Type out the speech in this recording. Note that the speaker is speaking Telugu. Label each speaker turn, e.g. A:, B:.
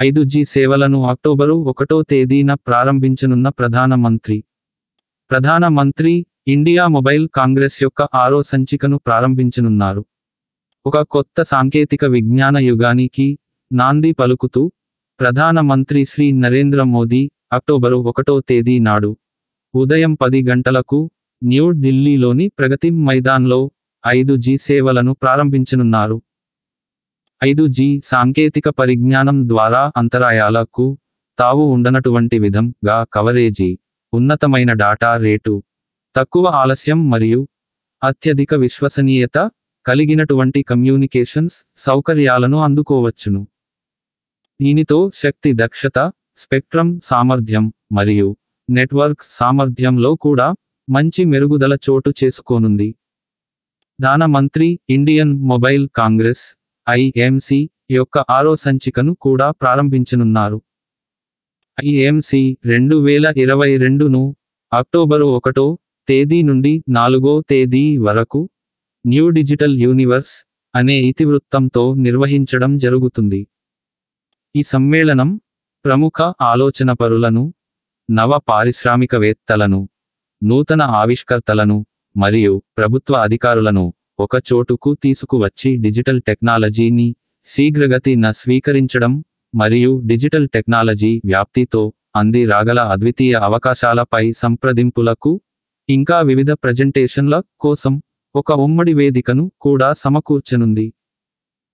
A: ఐదు జీ సేవలను అక్టోబరు ఒకటో తేదీన ప్రారంభించనున్న ప్రధానమంత్రి. ప్రధానమంత్రి ఇండియా మొబైల్ కాంగ్రెస్ యొక్క ఆరో సంచికను ప్రారంభించనున్నారు. ఒక కొత్త సాంకేతిక విజ్ఞాన యుగానికి నాంది పలుకుతూ ప్రధానమంత్రి శ్రీ నరేంద్ర మోదీ అక్టోబరు ఒకటో తేదీ నాడు ఉదయం పది గంటలకు న్యూఢిల్లీలోని ప్రగతి మైదాన్లో ఐదు జీ సేవలను ప్రారంభించనున్నారు. ఐదు జీ సాంకేతిక పరిజ్ఞానం ద్వారా అంతరాయాలకు తావు ఉండనటువంటి విధంగా కవరేజీ ఉన్నతమైన డాటా రేటు తక్కువ ఆలస్యం మరియు అత్యధిక విశ్వసనీయత కలిగినటువంటి కమ్యూనికేషన్స్ సౌకర్యాలను అందుకోవచ్చును. దీనితో శక్తి దక్షత స్పెక్ట్రమ్ సామర్థ్యం మరియు నెట్వర్క్ సామర్థ్యంలో కూడా మంచి మెరుగుదల చోటు చేసుకోనుంది. దాన మంత్రి ఇండియన్ మొబైల్ కాంగ్రెస్ ఐఎంసి యొక్క ఆరో సంచికను కూడా ప్రారంభించనున్నారు. ఐఎంసి రెండు వేల ఇరవై రెండును అక్టోబరు ఒకటో తేదీ నుండి నాలుగో తేదీ వరకు న్యూ డిజిటల్ యూనివర్స్ అనే ఇతివృత్తంతో నిర్వహించడం జరుగుతుంది. ఈ సమ్మేళనం ప్రముఖ ఆలోచనపరులను నవ పారిశ్రామికవేత్తలను నూతన ఆవిష్కర్తలను మరియు ప్రభుత్వ అధికారులను ఒక చోటుకు తీసుకువచ్చి డిజిటల్ టెక్నాలజీని శీఘ్రగతిన స్వీకరించడం మరియు డిజిటల్ టెక్నాలజీ వ్యాప్తితో అంది రాగల అద్వితీయ అవకాశాలపై సంప్రదింపులకు ఇంకా వివిధ ప్రజెంటేషన్ల కోసం ఒక ఉమ్మడి వేదికను కూడా సమకూర్చనుంది.